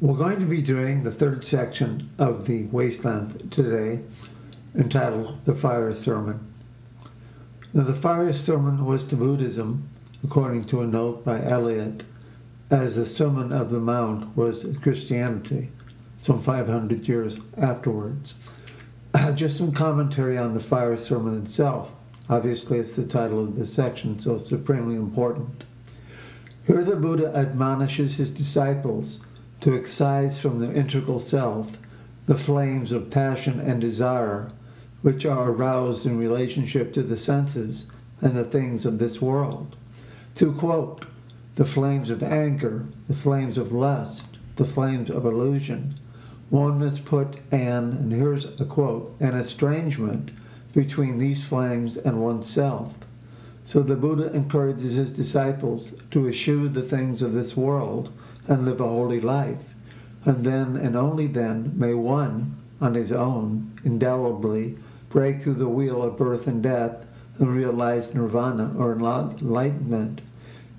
We're going to be doing the third section of the Wasteland today, entitled The Fire Sermon. Now, the Fire Sermon was to Buddhism, according to a note by Eliot, as the Sermon of the Mount was to Christianity, some 500 years afterwards. Uh, just some commentary on the Fire Sermon itself. Obviously, it's the title of this section, so it's supremely important. Here, the Buddha admonishes his disciples to excise from their integral self the flames of passion and desire, which are aroused in relationship to the senses and the things of this world. To quote, the flames of anger, the flames of lust, the flames of illusion. One must put an, and here's a quote, an estrangement between these flames and oneself. So the Buddha encourages his disciples to eschew the things of this world and live a holy life. And then and only then may one, on his own, indelibly, break through the wheel of birth and death and realize nirvana or enlightenment.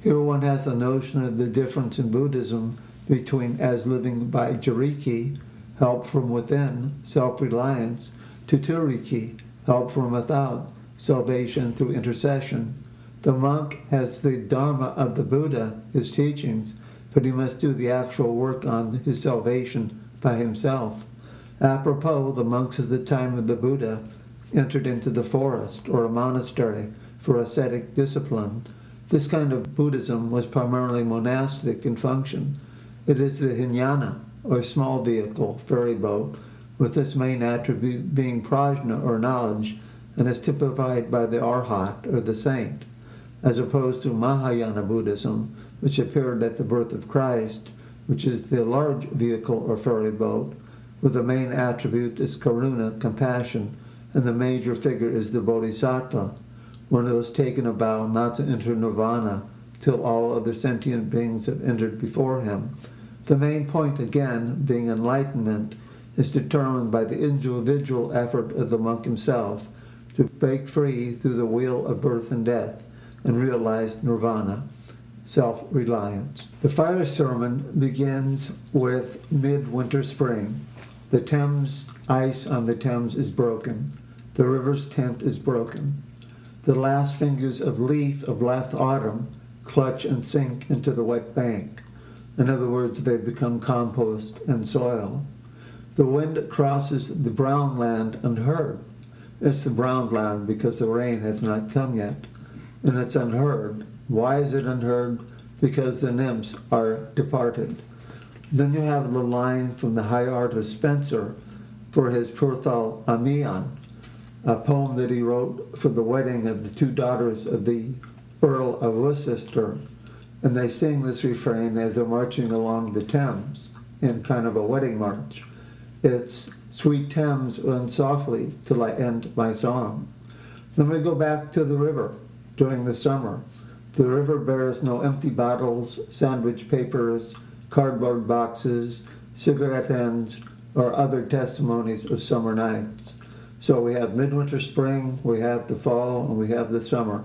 Here one has the notion of the difference in Buddhism between as living by jiriki, help from within, self reliance, to turiki, help from without, salvation through intercession. The monk has the Dharma of the Buddha, his teachings, but he must do the actual work on his salvation by himself. Apropos, the monks of the time of the Buddha entered into the forest or a monastery for ascetic discipline. This kind of Buddhism was primarily monastic in function. It is the Hinayana, or small vehicle, ferry boat, with its main attribute being prajna or knowledge, and is typified by the arhat or the saint, as opposed to Mahayana Buddhism, which appeared at the birth of Christ, which is the large vehicle or ferry boat, with the main attribute is karuna, compassion, and the major figure is the bodhisattva, one who has taken a vow not to enter nirvana till all other sentient beings have entered before him. The main point, again, being enlightenment, is determined by the individual effort of the monk himself to break free through the wheel of birth and death and realize nirvana, self reliance. The fire sermon begins with midwinter spring. The Thames ice on the Thames is broken. The river's tent is broken. The last fingers of leaf of last autumn clutch and sink into the wet bank. In other words, they become compost and soil. The wind crosses the brown land unheard. It's the brown land because the rain has not come yet. And it's unheard. Why is it unheard? Because the nymphs are departed. Then you have the line from the high art of Spenser for his Prothalamion, a poem that he wrote for the wedding of the two daughters of the Earl of Worcester. And they sing this refrain as they're marching along the Thames in kind of a wedding march. It's Sweet Thames run softly till I end my song. Then we go back to the river during the summer. The river bears no empty bottles, sandwich papers, cardboard boxes, cigarette ends, or other testimonies of summer nights. So we have midwinter, spring, we have the fall, and we have the summer.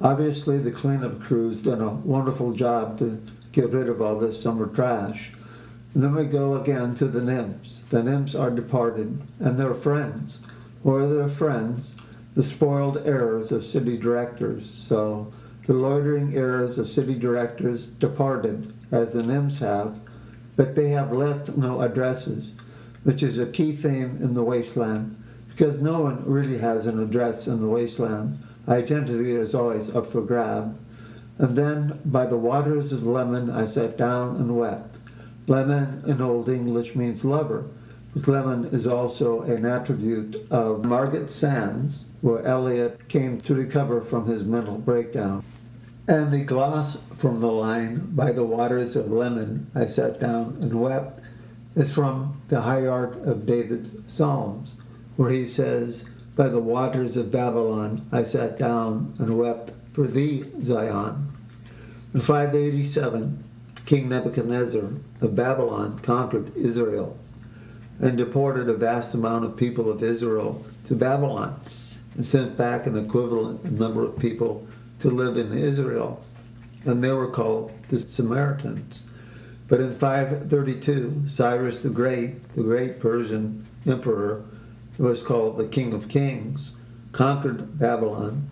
Obviously, the cleanup crew's done a wonderful job to get rid of all this summer trash. And then we go again to the nymphs. The nymphs are departed, and their friends, or their friends, the spoiled heirs of city directors. So the loitering heirs of city directors departed, as the NIMS have, but they have left no addresses, which is a key theme in the wasteland, because no one really has an address in the wasteland. Identity is always up for grab. And then by the waters of Leman, I sat down and wept. Leman in Old English means lover. But Leman is also an attribute of Margate Sands, where Eliot came to recover from his mental breakdown. And the gloss from the line, By the waters of Leman I sat down and wept, is from the high art of David's Psalms, where he says, By the waters of Babylon I sat down and wept for thee, Zion. In 587, King Nebuchadnezzar of Babylon conquered Israel and deported a vast amount of people of Israel to Babylon and sent back an equivalent number of people to live in Israel. And they were called the Samaritans. But in 532, Cyrus the Great, the great Persian emperor, who was called the King of Kings, conquered Babylon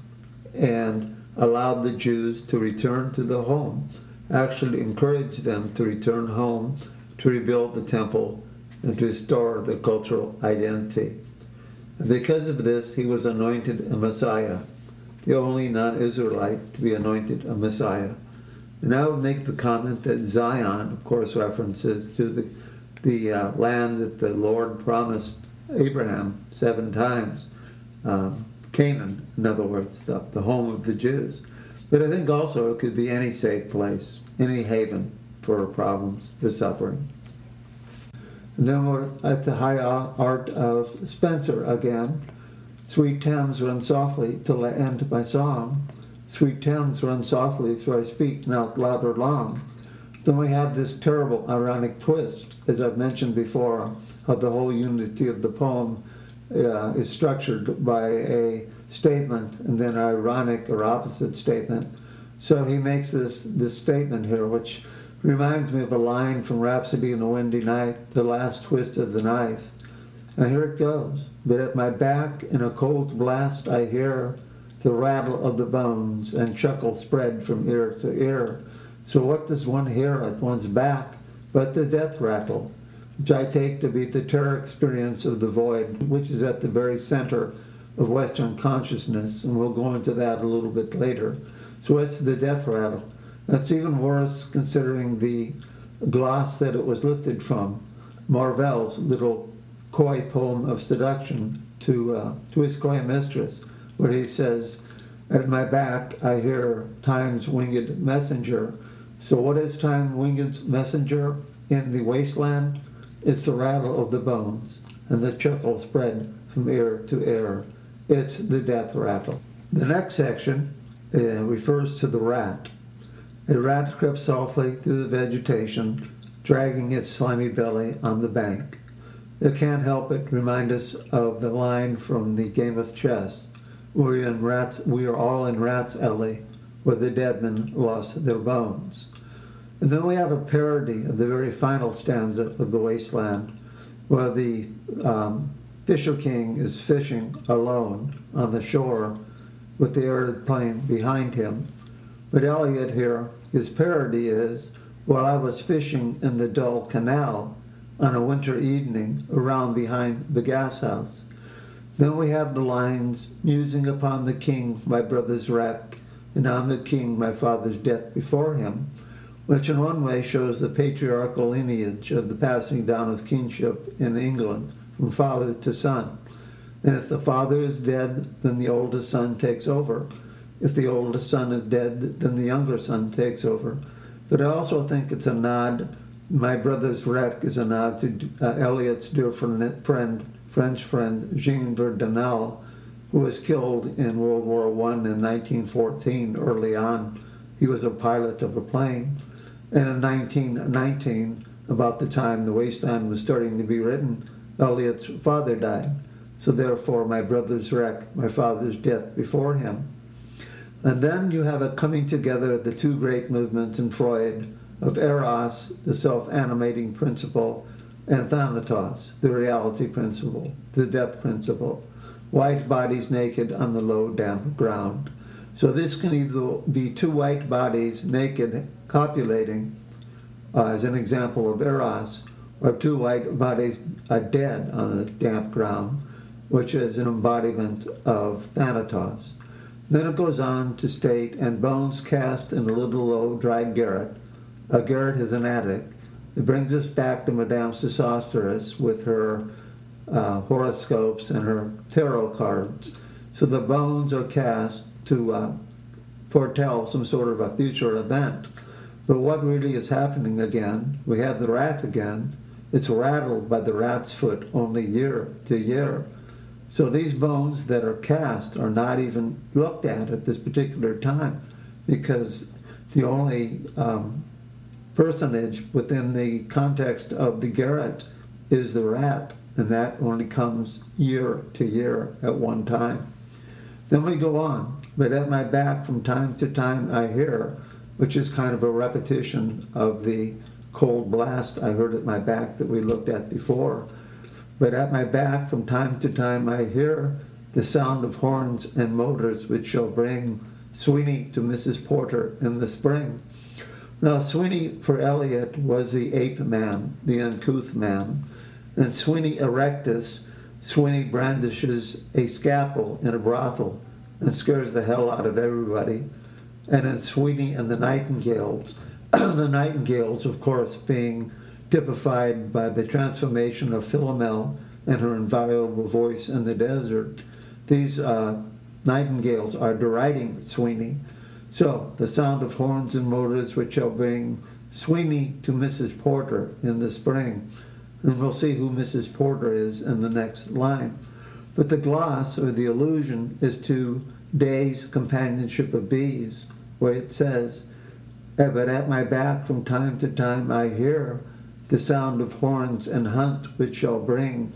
and allowed the Jews to return to the home, actually encouraged them to return home to rebuild the temple and to restore the cultural identity. Because of this, he was anointed a Messiah, the only non Israelite to be anointed a Messiah. And I would make the comment that Zion, of course, references to the, the uh, land that the Lord promised Abraham seven times. Um, Canaan, in other words, the, the home of the Jews. But I think also it could be any safe place, any haven for problems, for suffering. And then we're at the high art of Spenser again. Sweet Thames run softly till I end my song. Sweet Thames run softly, so I speak not loud or long. Then we have this terrible ironic twist, as I've mentioned before, of the whole unity of the poem uh, is structured by a statement and then ironic or opposite statement. So he makes this, this statement here, which reminds me of a line from Rhapsody in a Windy Night, the last twist of the knife. And here it goes. But at my back, in a cold blast, I hear the rattle of the bones and chuckle spread from ear to ear. So, what does one hear at one's back but the death rattle? which I take to be the terror experience of the void, which is at the very center of Western consciousness, and we'll go into that a little bit later. So it's the death rattle. That's even worse considering the gloss that it was lifted from, Marvell's little coy poem of seduction to, uh, to his coy mistress, where he says, At my back I hear time's winged messenger. So, what is time winged messenger in the wasteland? It's the rattle of the bones, and the chuckle spread from ear to ear. It's the death rattle. The next section uh, refers to the rat. A rat crept softly through the vegetation, dragging its slimy belly on the bank. It can't help but remind us of the line from the game of chess. We're in rats. We are all in rats' alley, where the dead men lost their bones. And then we have a parody of the very final stanza of The Wasteland, where the um, Fisher King is fishing alone on the shore with the arid plain behind him. But Eliot here, his parody is, while I was fishing in the dull canal on a winter evening around behind the gas house. Then we have the lines, musing upon the king, my brother's wreck, and on the king, my father's death before him which in one way shows the patriarchal lineage of the passing down of kingship in England from father to son. And if the father is dead, then the oldest son takes over. If the oldest son is dead, then the younger son takes over. But I also think it's a nod. My brother's wreck is a nod to uh, Eliot's dear friend, French friend Jean Verdunel, who was killed in World War I in 1914 early on. He was a pilot of a plane. And in 1919, about the time The Wasteland was starting to be written, Eliot's father died. So therefore, my brother's wreck, my father's death before him. And then you have a coming together of the two great movements in Freud of Eros, the self animating principle, and Thanatos, the reality principle, the death principle. White bodies naked on the low, damp ground. So this can either be two white bodies naked copulating, uh, as an example of eros, or two white bodies are dead on the damp ground, which is an embodiment of thanatos. Then it goes on to state, and bones cast in a little low, dry garret. A garret is an attic. It brings us back to Madame Sosostris with her uh, horoscopes and her tarot cards. So the bones are cast to uh, foretell some sort of a future event. But what really is happening again, we have the rat again. It's rattled by the rat's foot only year to year. So these bones that are cast are not even looked at at this particular time because the only um, personage within the context of the garret is the rat, and that only comes year to year at one time. Then we go on. But at my back, from time to time, I hear, which is kind of a repetition of the cold blast I heard at my back that we looked at before. But at my back, from time to time, I hear the sound of horns and motors, which shall bring Sweeney to Mrs. Porter in the spring. Now, Sweeney for Eliot was the ape man, the uncouth man, and Sweeney erectus, Sweeney brandishes a scalpel in a brothel and scares the hell out of everybody. And in Sweeney and the Nightingales, the Nightingales, of course, being typified by the transformation of Philomel and her inviolable voice in the desert. These uh, nightingales are deriding Sweeney. So, the sound of horns and motors which shall bring Sweeney to Mrs. Porter in the spring. And we'll see who Mrs. Porter is in the next line. But the gloss or the allusion is to Day's companionship of bees, where it says, But at my back from time to time I hear the sound of horns and hunt which shall bring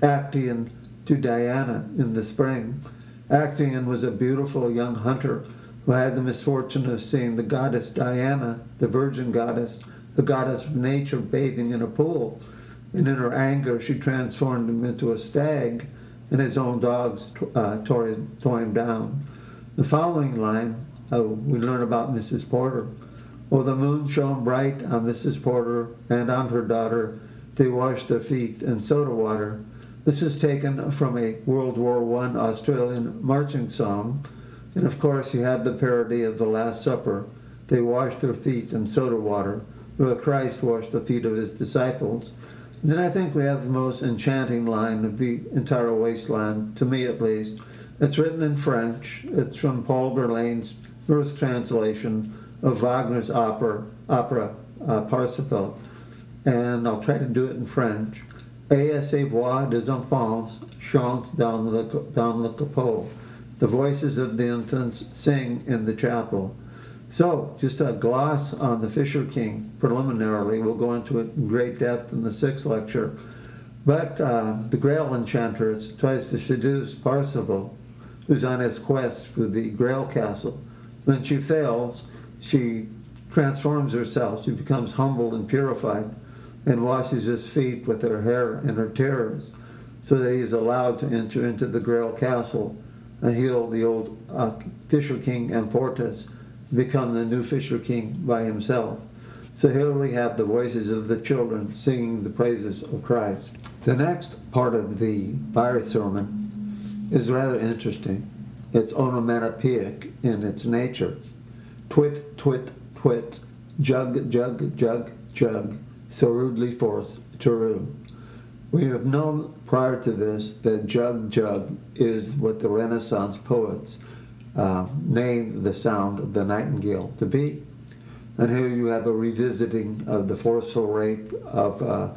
Actaeon to Diana in the spring. Actaeon was a beautiful young hunter who had the misfortune of seeing the goddess Diana, the virgin goddess, the goddess of nature, bathing in a pool. And in her anger, she transformed him into a stag, and his own dogs uh, tore, tore him down. The following line, uh, we learn about Mrs. Porter. Oh, the moon shone bright on Mrs. Porter and on her daughter. They washed their feet in soda water. This is taken from a World War I Australian marching song. And of course, you have the parody of the Last Supper. They washed their feet in soda water, where Christ washed the feet of his disciples. And then I think we have the most enchanting line of the entire wasteland, to me at least. It's written in French. It's from Paul Verlaine's first translation of Wagner's opera, opera uh, Parsifal, and I'll try to do it in French. Et voix des enfants chantent dans le, dans le capot. The voices of the infants sing in the chapel. So, just a gloss on the Fisher King preliminarily. We'll go into it in great depth in the sixth lecture. But uh, the Grail Enchantress tries to seduce Parsifal, who's on his quest for the Grail Castle. When she fails, she transforms herself. She becomes humble and purified and washes his feet with her hair and her tears so that he is allowed to enter into the Grail Castle heal the old uh, Fisher King Amfortas, become the new Fisher King by himself. So here we have the voices of the children singing the praises of Christ. The next part of the fire sermon is rather interesting. It's onomatopoeic in its nature twit, twit, twit, jug, jug, jug, jug, so rudely forced to rue. We have known prior to this that jug, jug is what the Renaissance poets uh, named the sound of the nightingale to be. And here you have a revisiting of the forceful rape of uh,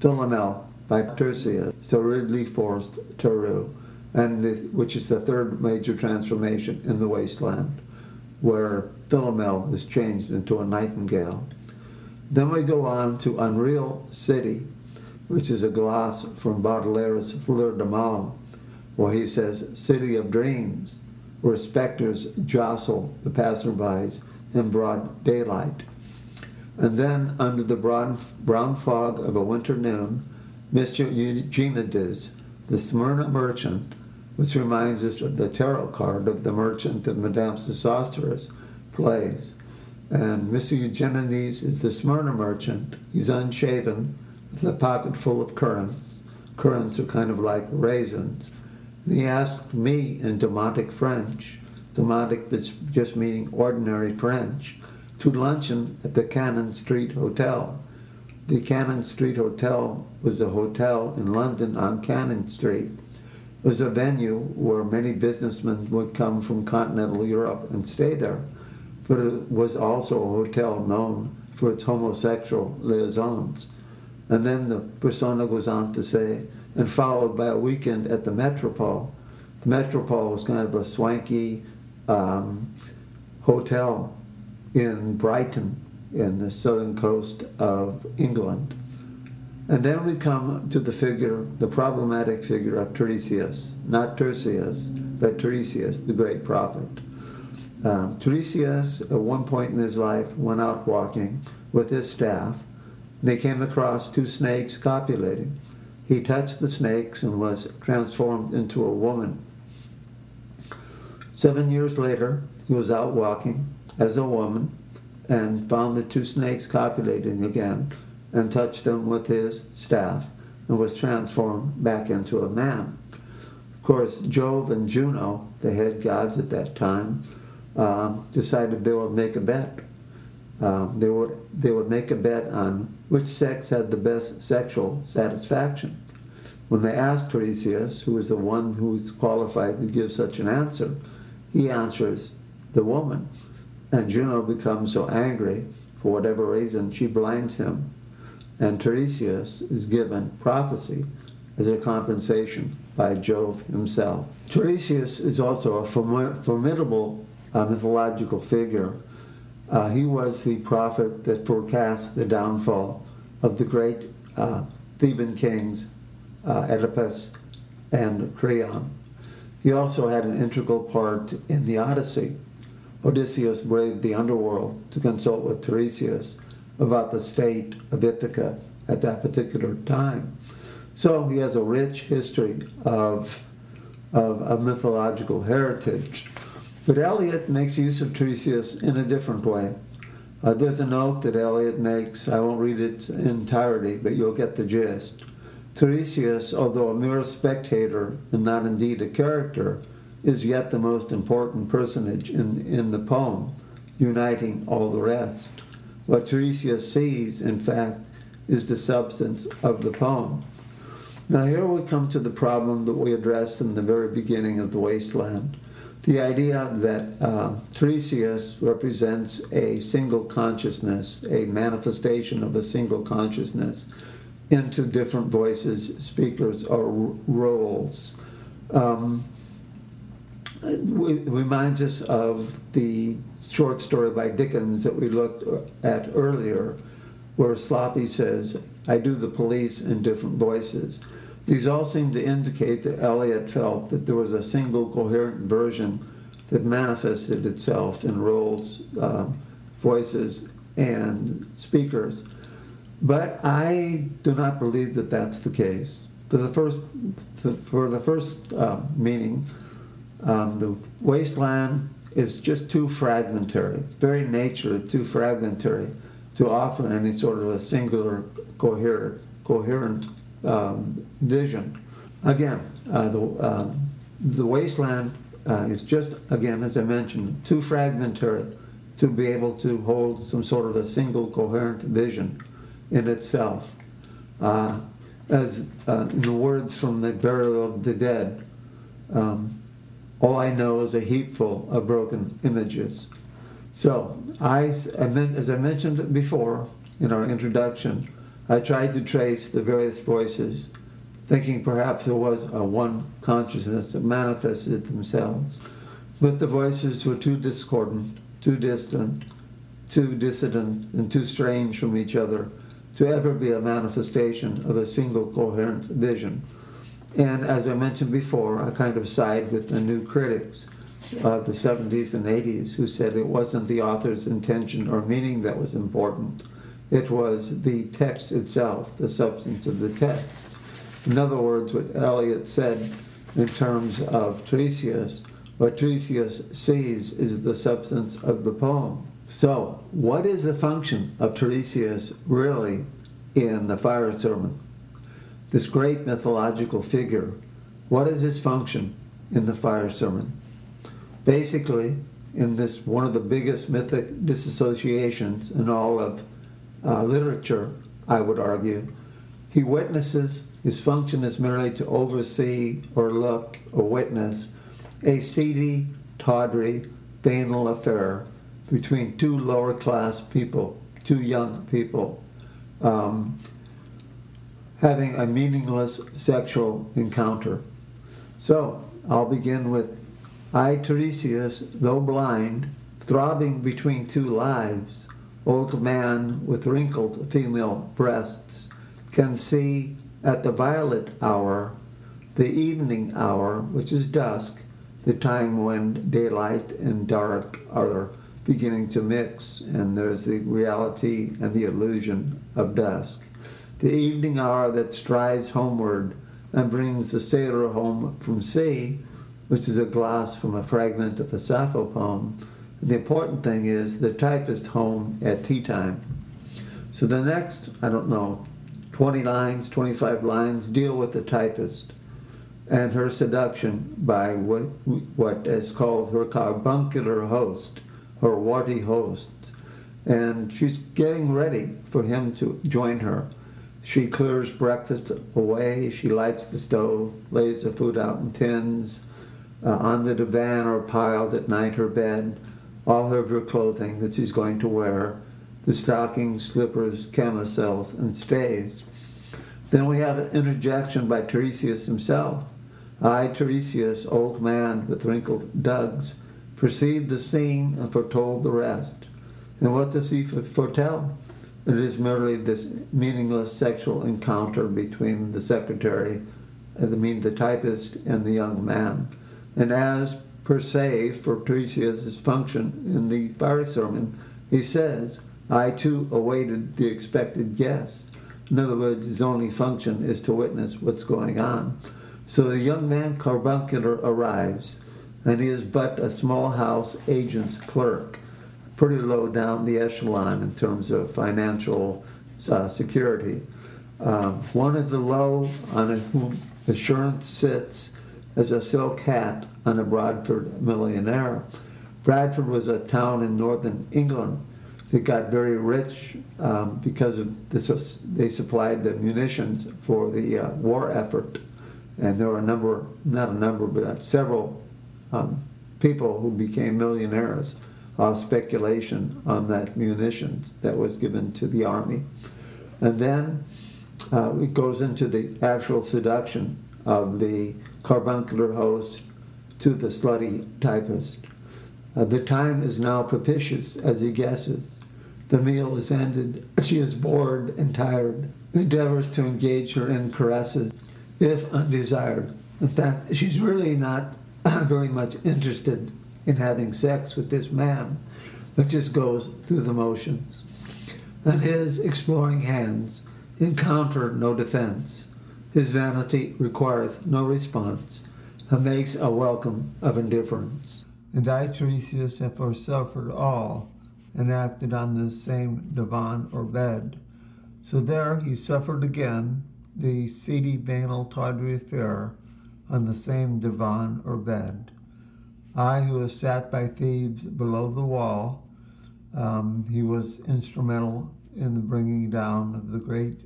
Philomel by Tiresias, so rudely forced to rue, and the, which is the third major transformation in the wasteland, where Philomel is changed into a nightingale. Then we go on to Unreal City, which is a gloss from Baudelaire's Fleur de Mal, where he says, City of Dreams, where specters jostle the passerbys in broad daylight. And then, under the brown, brown fog of a winter noon, Mr. Eugenides, the Smyrna merchant, which reminds us of the tarot card of the merchant of Madame Sosostris, plays. And Mr. Eugenides is the Smyrna merchant. He's unshaven, a pocket full of currants. Currants are kind of like raisins. And he asked me in Demotic French, Demotic just meaning ordinary French, to luncheon at the Cannon Street Hotel. The Cannon Street Hotel was a hotel in London on Cannon Street. It was a venue where many businessmen would come from continental Europe and stay there but it was also a hotel known for its homosexual liaisons. And then the persona goes on to say, and followed by a weekend at the Metropole. The Metropole was kind of a swanky um, hotel in Brighton, in the southern coast of England. And then we come to the figure, the problematic figure of Tiresias, not Tertius, but Tiresias, the great prophet. Um, Tiresias, at one point in his life, went out walking with his staff, They came across two snakes copulating. He touched the snakes and was transformed into a woman. Seven years later, he was out walking as a woman and found the two snakes copulating again and touched them with his staff and was transformed back into a man. Of course, Jove and Juno, the head gods at that time, um, decided they would make a bet. Um, they would they would make a bet on which sex had the best sexual satisfaction. When they asked Tiresias, who was the one who is qualified to give such an answer, he answers the woman. And Juno becomes so angry, for whatever reason, she blinds him. And Tiresias is given prophecy as a compensation by Jove himself. Tiresias is also a formidable uh, mythological figure. Uh, he was the prophet that forecast the downfall of the great uh, Theban kings uh, Oedipus and Creon. He also had an integral part in the Odyssey. Odysseus braved the underworld to consult with Tiresias about the state of Ithaca at that particular time. So he has a rich history of, of, of mythological heritage. But Eliot makes use of Tiresias in a different way. Uh, there's a note that Eliot makes, I won't read it in entirety, but you'll get the gist. Tiresias, although a mere spectator and not indeed a character, is yet the most important personage in, in the poem, uniting all the rest. What Tiresias sees, in fact, is the substance of the poem. Now, here we come to the problem that we addressed in the very beginning of The Wasteland. The idea that uh, Tiresias represents a single consciousness, a manifestation of a single consciousness into different voices, speakers, or roles. Um, reminds us of the short story by Dickens that we looked at earlier, where Sloppy says, I do the police in different voices. These all seem to indicate that Eliot felt that there was a single coherent version that manifested itself in roles, uh, voices, and speakers. But I do not believe that that's the case. For the first, for the first uh, meaning, um, the wasteland is just too fragmentary. Its very nature is too fragmentary to offer any sort of a singular, coherent, coherent um, vision. Again, uh, the, uh, the wasteland uh, is just, again, as I mentioned, too fragmentary to be able to hold some sort of a single coherent vision in itself. Uh, as uh, in the words from the burial of the dead, um, all I know is a heapful of broken images. So, I, as I mentioned before in our introduction, I tried to trace the various voices, thinking perhaps there was a one consciousness that manifested themselves. But the voices were too discordant, too distant, too dissident, and too strange from each other to ever be a manifestation of a single coherent vision. And as I mentioned before, I kind of side with the new critics of the 70s and 80s who said it wasn't the author's intention or meaning that was important, it was the text itself, the substance of the text. In other words, what Eliot said in terms of Tiresias, what Tiresias sees is the substance of the poem. So, what is the function of Tiresias really in the fire sermon? This great mythological figure, what is his function in the fire sermon? Basically, in this one of the biggest mythic disassociations in all of uh, literature, I would argue, he witnesses, his function is merely to oversee or look or witness a seedy, tawdry, banal affair between two lower class people, two young people, um, having a meaningless sexual encounter. So I'll begin with I, Tiresias, though blind, throbbing between two lives, old man with wrinkled female breasts, can see at the violet hour, the evening hour, which is dusk, the time when daylight and dark are beginning to mix, and there's the reality and the illusion of dusk. The evening hour that strides homeward and brings the sailor home from sea, which is a gloss from a fragment of a Sappho poem. The important thing is the typist home at tea time. So the next, I don't know, 20 lines, 25 lines deal with the typist and her seduction by what, what is called her carbuncular host, her warty host. And she's getting ready for him to join her. She clears breakfast away, she lights the stove, lays the food out in tins. Uh, on the divan or piled at night her bed, all of her clothing that she's going to wear, the stockings, slippers, camisoles, and stays. Then we have an interjection by Tiresias himself. I, Tiresias, old man with wrinkled dugs, perceived the scene and foretold the rest. And what does he foretell? It is merely this meaningless sexual encounter between the secretary, uh, I mean the typist, and the young man. And as per se for Tiresias' function in the fire sermon, he says, I too awaited the expected guest. In other words, his only function is to witness what's going on. So the young man carbuncular arrives, and he is but a small house agent's clerk, pretty low down the echelon in terms of financial uh, security. Um, one of the low on whom assurance sits as a silk hat on a Bradford millionaire. Bradford was a town in northern England that got very rich um, because of this they supplied the munitions for the uh, war effort. And there were a number, not a number, but several um, people who became millionaires off speculation on that munitions that was given to the army. And then uh, it goes into the actual seduction of the carbuncular host to the slutty typist. Uh, the time is now propitious as he guesses. The meal is ended. She is bored and tired, endeavors to engage her in caresses, if undesired. In fact, she's really not very much interested in having sex with this man, but just goes through the motions. And his exploring hands encounter no defense. His vanity requires no response, makes a welcome of indifference. And I, Tiresias, have foresuffered all and acted on the same divan or bed. So there he suffered again the seedy, banal, tawdry affair on the same divan or bed. I, who have sat by Thebes below the wall, um, he was instrumental in the bringing down of the great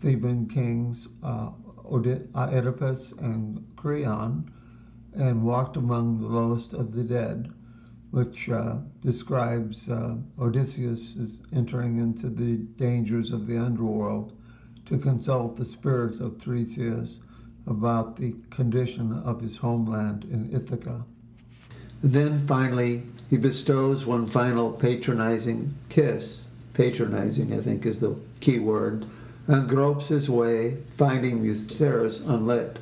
Theban kings uh, Oedipus and Creon, and walked among the lowest of the dead which uh, describes uh, Odysseus as entering into the dangers of the underworld to consult the spirit of Theseus about the condition of his homeland in Ithaca. Then finally, he bestows one final patronizing kiss. Patronizing, I think, is the key word, and gropes his way, finding the stairs unlit.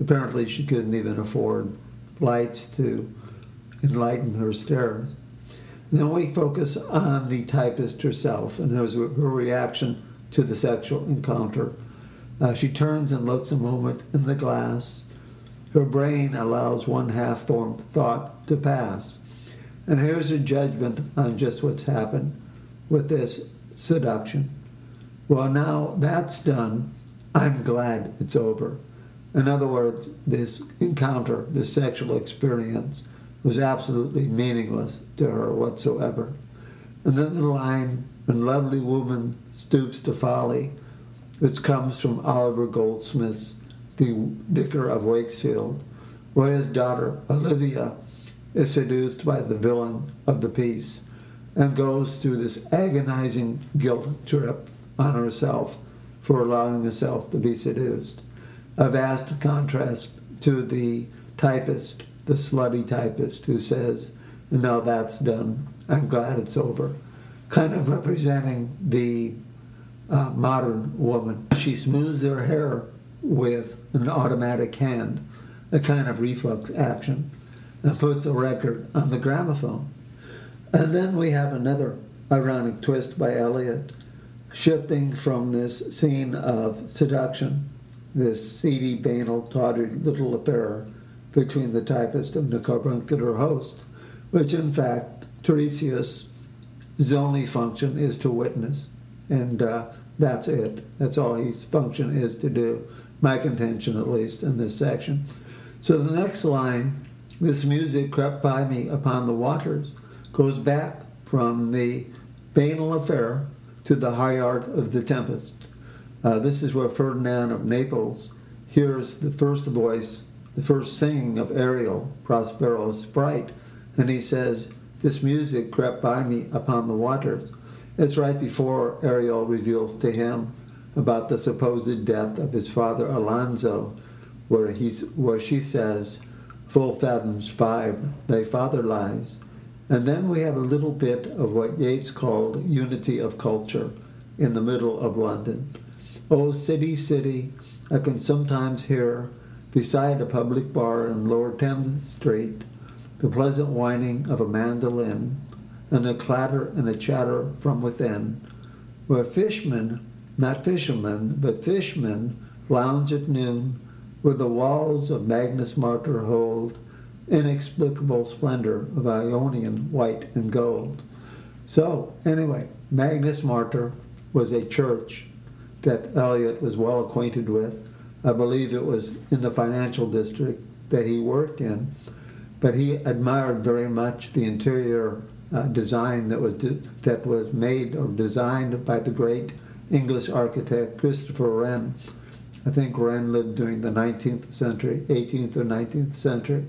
Apparently, she couldn't even afford lights to enlighten her stairs. Then we focus on the typist herself and her reaction to the sexual encounter. Uh, she turns and looks a moment in the glass. Her brain allows one half formed thought to pass. And here's her judgment on just what's happened with this seduction. Well, now that's done. I'm glad it's over. In other words, this encounter, this sexual experience, was absolutely meaningless to her whatsoever. And then the line, when lovely woman stoops to folly, which comes from Oliver Goldsmith's The Vicar of Wakefield, where his daughter, Olivia, is seduced by the villain of the piece and goes through this agonizing guilt trip on herself for allowing herself to be seduced. A vast contrast to the typist the slutty typist who says, No, that's done. I'm glad it's over. Kind of representing the uh, modern woman. She smooths her hair with an automatic hand, a kind of reflex action, and puts a record on the gramophone. And then we have another ironic twist by Eliot, shifting from this scene of seduction, this seedy, banal, tawdry little affair between the typist and the carbuncular host, which in fact Tiresias' only function is to witness, and uh, that's it. That's all his function is to do. My contention, at least, in this section. So the next line, this music crept by me upon the waters, goes back from the banal affair to the high art of the tempest. Uh, this is where Ferdinand of Naples hears the first voice, the first singing of Ariel, Prospero's sprite, and he says, This music crept by me upon the waters. It's right before Ariel reveals to him about the supposed death of his father Alonso, where, he's, where she says, Full fathoms five, thy father lies. And then we have a little bit of what Yeats called unity of culture in the middle of London. Oh, city, city, I can sometimes hear, beside a public bar in Lower Thames Street, the pleasant whining of a mandolin, and a clatter and a chatter from within, where fishmen, not fishermen, but fishmen, lounge at noon, where the walls of Magnus Martyr hold inexplicable splendor of Ionian white and gold. So, anyway, Magnus Martyr was a church that Eliot was well acquainted with. I believe it was in the financial district that he worked in, but he admired very much the interior uh, design that was de- that was made or designed by the great English architect Christopher Wren. I think Wren lived during the 19th century, 18th or 19th century,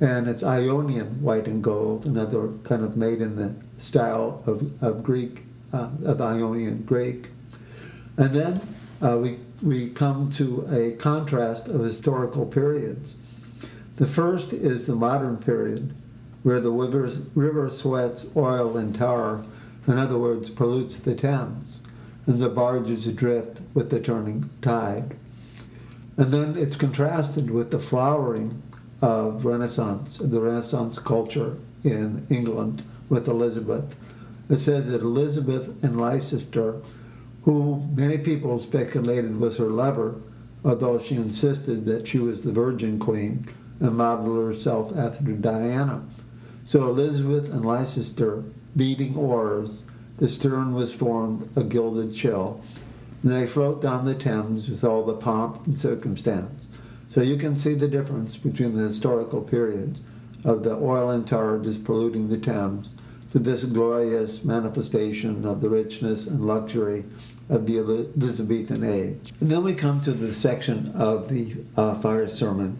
and it's Ionian white and gold, another kind of made in the style of, of Greek, uh, of Ionian Greek. And then uh, we, we come to a contrast of historical periods. The first is the modern period, where the rivers, river sweats oil and tar, in other words, pollutes the Thames, and the barges drift with the turning tide. And then it's contrasted with the flowering of Renaissance, the Renaissance culture in England with Elizabeth. It says that Elizabeth and Leicester, who many people speculated was her lover, although she insisted that she was the Virgin Queen and modeled herself after Diana. So Elizabeth and Leicester beating oars, the stern was formed a gilded shell, and they float down the Thames with all the pomp and circumstance. So you can see the difference between the historical periods of the oil and tar just polluting the Thames to this glorious manifestation of the richness and luxury of the Elizabethan age. And then we come to the section of the uh, fire sermon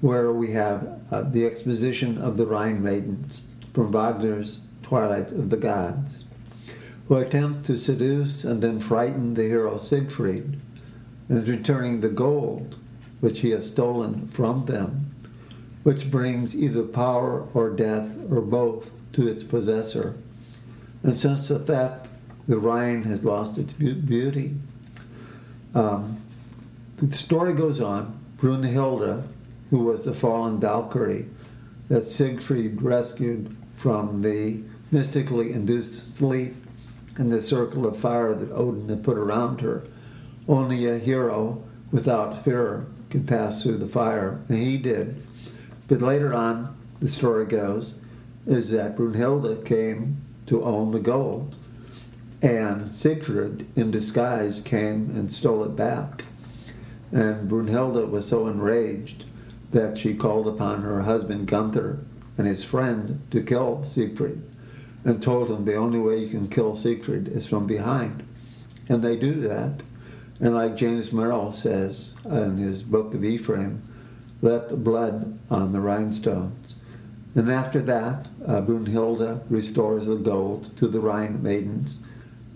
where we have uh, the exposition of the Rhine maidens from Wagner's Twilight of the Gods, who attempt to seduce and then frighten the hero Siegfried, and returning the gold which he has stolen from them, which brings either power or death or both to its possessor. And since the theft, the Rhine has lost its beauty. Um, the story goes on. Brunhilde, who was the fallen Valkyrie that Siegfried rescued from the mystically induced sleep and the circle of fire that Odin had put around her, only a hero without fear could pass through the fire, and he did. But later on, the story goes, is that Brunhilde came to own the gold, and Siegfried, in disguise, came and stole it back. And Brunhilde was so enraged that she called upon her husband Gunther and his friend to kill Siegfried, and told him the only way you can kill Siegfried is from behind. And they do that and like James Merrill says in his book of Ephraim, let the blood on the rhinestones. And after that, uh, Brunhilde restores the gold to the Rhine maidens,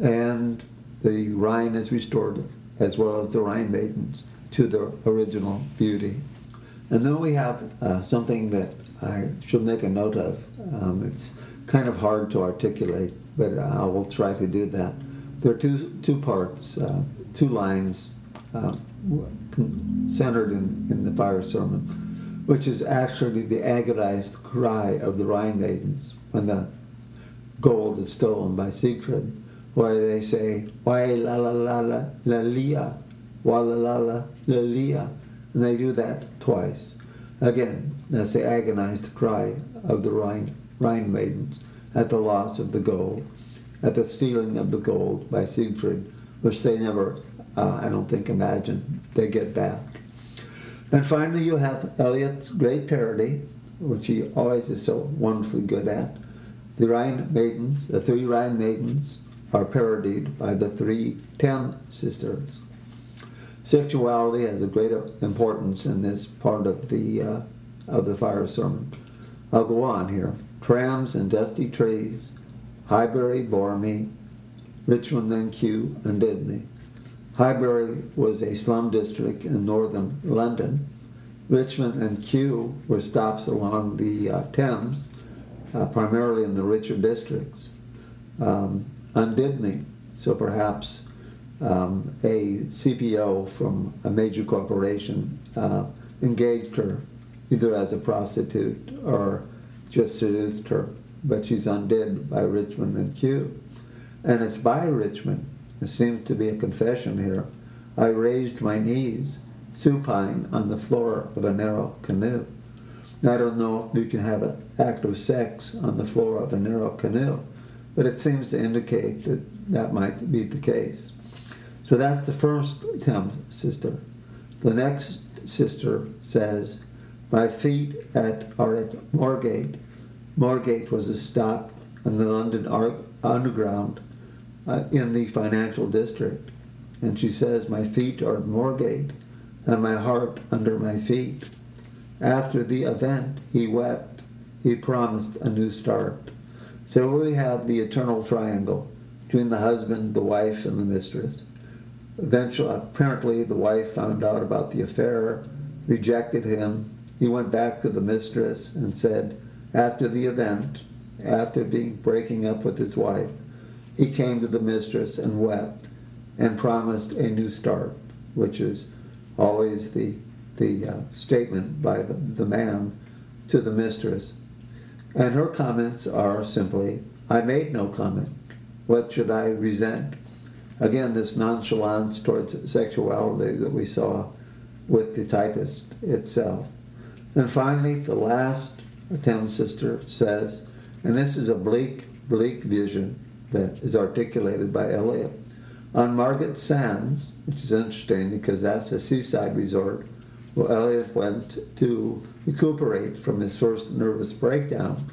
and the Rhine is restored as well as the Rhine maidens to their original beauty. And then we have uh, something that I should make a note of. Um, it's kind of hard to articulate, but I will try to do that. There are two, two parts. Uh, two lines uh, centered in, in the fire sermon, which is actually the agonized cry of the Rhine maidens when the gold is stolen by Siegfried, where they say, Why la la la la la lia, wa la la la la lia. And they do that twice. Again, that's the agonized cry of the Rhine, Rhine maidens at the loss of the gold, at the stealing of the gold by Siegfried, which they never, uh, I don't think, imagine they get back. And finally, you have Eliot's great parody, which he always is so wonderfully good at. The Rhine maidens, the three Rhine maidens, are parodied by the three Thames sisters. Sexuality has a great importance in this part of the uh, of the fire sermon. I'll go on here. Trams and dusty trees, Highbury bore me, Richmond and Kew undid me. Highbury was a slum district in northern London. Richmond and Kew were stops along the uh, Thames, uh, primarily in the richer districts. Um, undid me, so perhaps um, a CPO from a major corporation uh, engaged her either as a prostitute or just seduced her, but she's undid by Richmond and Kew. And it's by Richmond there seems to be a confession here. I raised my knees, supine, on the floor of a narrow canoe. I don't know if you can have an act of sex on the floor of a narrow canoe, but it seems to indicate that that might be the case. So that's the first Thames sister. The next sister says, My feet at, are at Moorgate. Moorgate was a stop on the London Underground Uh, in the financial district. And she says, My feet are at Moorgate, and my heart under my feet. After the event, he wept. He promised a new start. So we have the eternal triangle between the husband, the wife, and the mistress. Eventually, apparently, the wife found out about the affair, rejected him. He went back to the mistress and said, after the event, after being breaking up with his wife, he came to the mistress and wept and promised a new start, which is always the, the uh, statement by the, the man to the mistress. And her comments are simply, I made no comment. What should I resent? Again, this nonchalance towards sexuality that we saw with the typist itself. And finally, the last Thames sister says, and this is a bleak, bleak vision that is articulated by Eliot. On Margate Sands, which is interesting because that's a seaside resort where Eliot went to recuperate from his first nervous breakdown,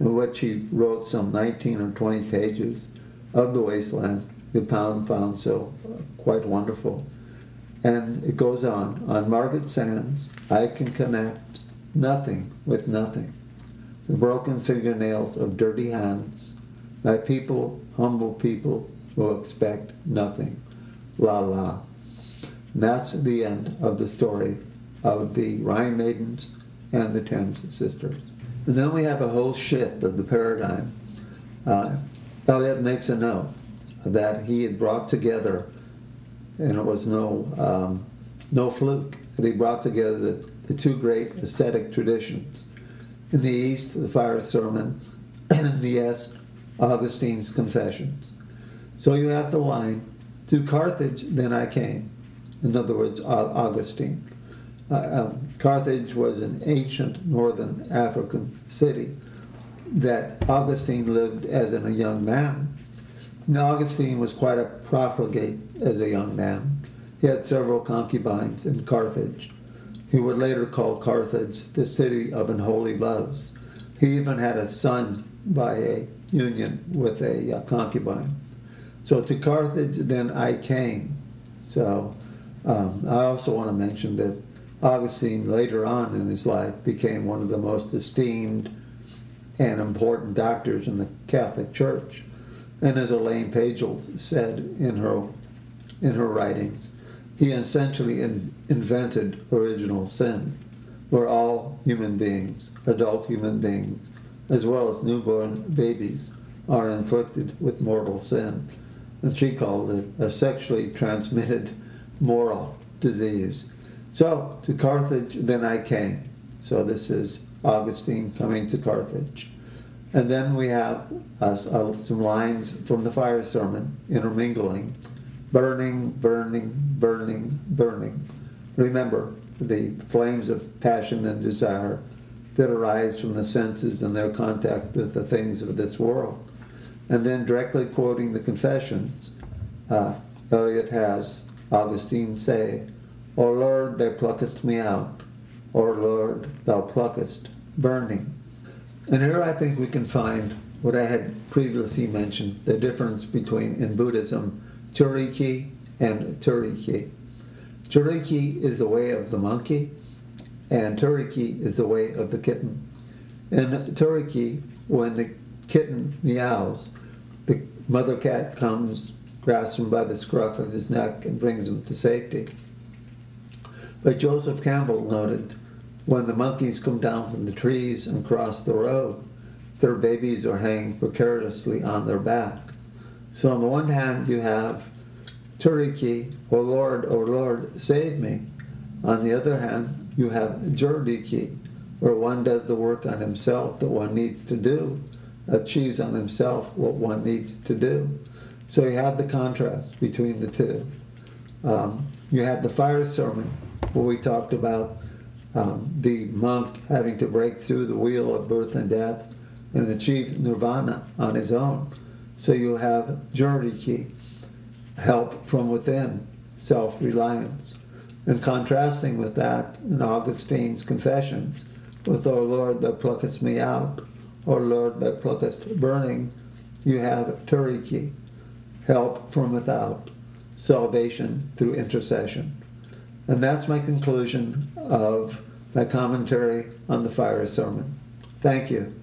in which he wrote some 19 or 20 pages of the wasteland the Pound found so quite wonderful. And it goes on, on Margate Sands, I can connect nothing with nothing. The broken fingernails of dirty hands, my people, humble people, will expect nothing. La la. And that's the end of the story of the Rhine Maidens and the Thames Sisters. And then we have a whole shift of the paradigm. Uh, Eliot makes a note that he had brought together, and it was no um, no fluke, that he brought together the, the two great aesthetic traditions. In the East, the fire sermon, and in the West, Augustine's Confessions. So you have the line, to Carthage then I came. In other words, Augustine. Uh, um, Carthage was an ancient northern African city that Augustine lived as in a young man. Now, Augustine was quite a profligate as a young man. He had several concubines in Carthage. He would later call Carthage the city of unholy loves. He even had a son by a union with a uh, concubine. So to Carthage, then I came. So um, I also want to mention that Augustine later on in his life became one of the most esteemed and important doctors in the Catholic Church. And as Elaine Pagels said in her in her writings, he essentially in, invented original sin, where all human beings, adult human beings, as well as newborn babies, are inflicted with mortal sin. And she called it a sexually transmitted moral disease. So, to Carthage then I came. So, this is Augustine coming to Carthage. And then we have uh, uh, some lines from the fire sermon intermingling burning, burning, burning, burning. Remember the flames of passion and desire that arise from the senses and their contact with the things of this world. And then directly quoting the Confessions, uh, Eliot has Augustine say, O Lord, thou pluckest me out. O Lord, thou pluckest burning. And here I think we can find what I had previously mentioned the difference between, in Buddhism, Turiki and Turiki. Turiki is the way of the monkey, and Tariki is the way of the kitten. In Tariki, when the kitten meows, the mother cat comes, grasps him by the scruff of his neck, and brings him to safety. But Joseph Campbell noted when the monkeys come down from the trees and cross the road, their babies are hanging precariously on their back. So, on the one hand, you have Tariki, O Lord, O Lord, save me. On the other hand, you have Jiriki, where one does the work on himself that one needs to do, achieves on himself what one needs to do. So you have the contrast between the two. Um, you have the fire sermon, where we talked about um, the monk having to break through the wheel of birth and death and achieve nirvana on his own. So you have Jiriki, help from within, self reliance. And contrasting with that, in Augustine's Confessions, with, O Lord, thou pluckest me out, O Lord, thou pluckest burning, you have Tariki, help from without, salvation through intercession. And that's my conclusion of my commentary on the fire sermon. Thank you.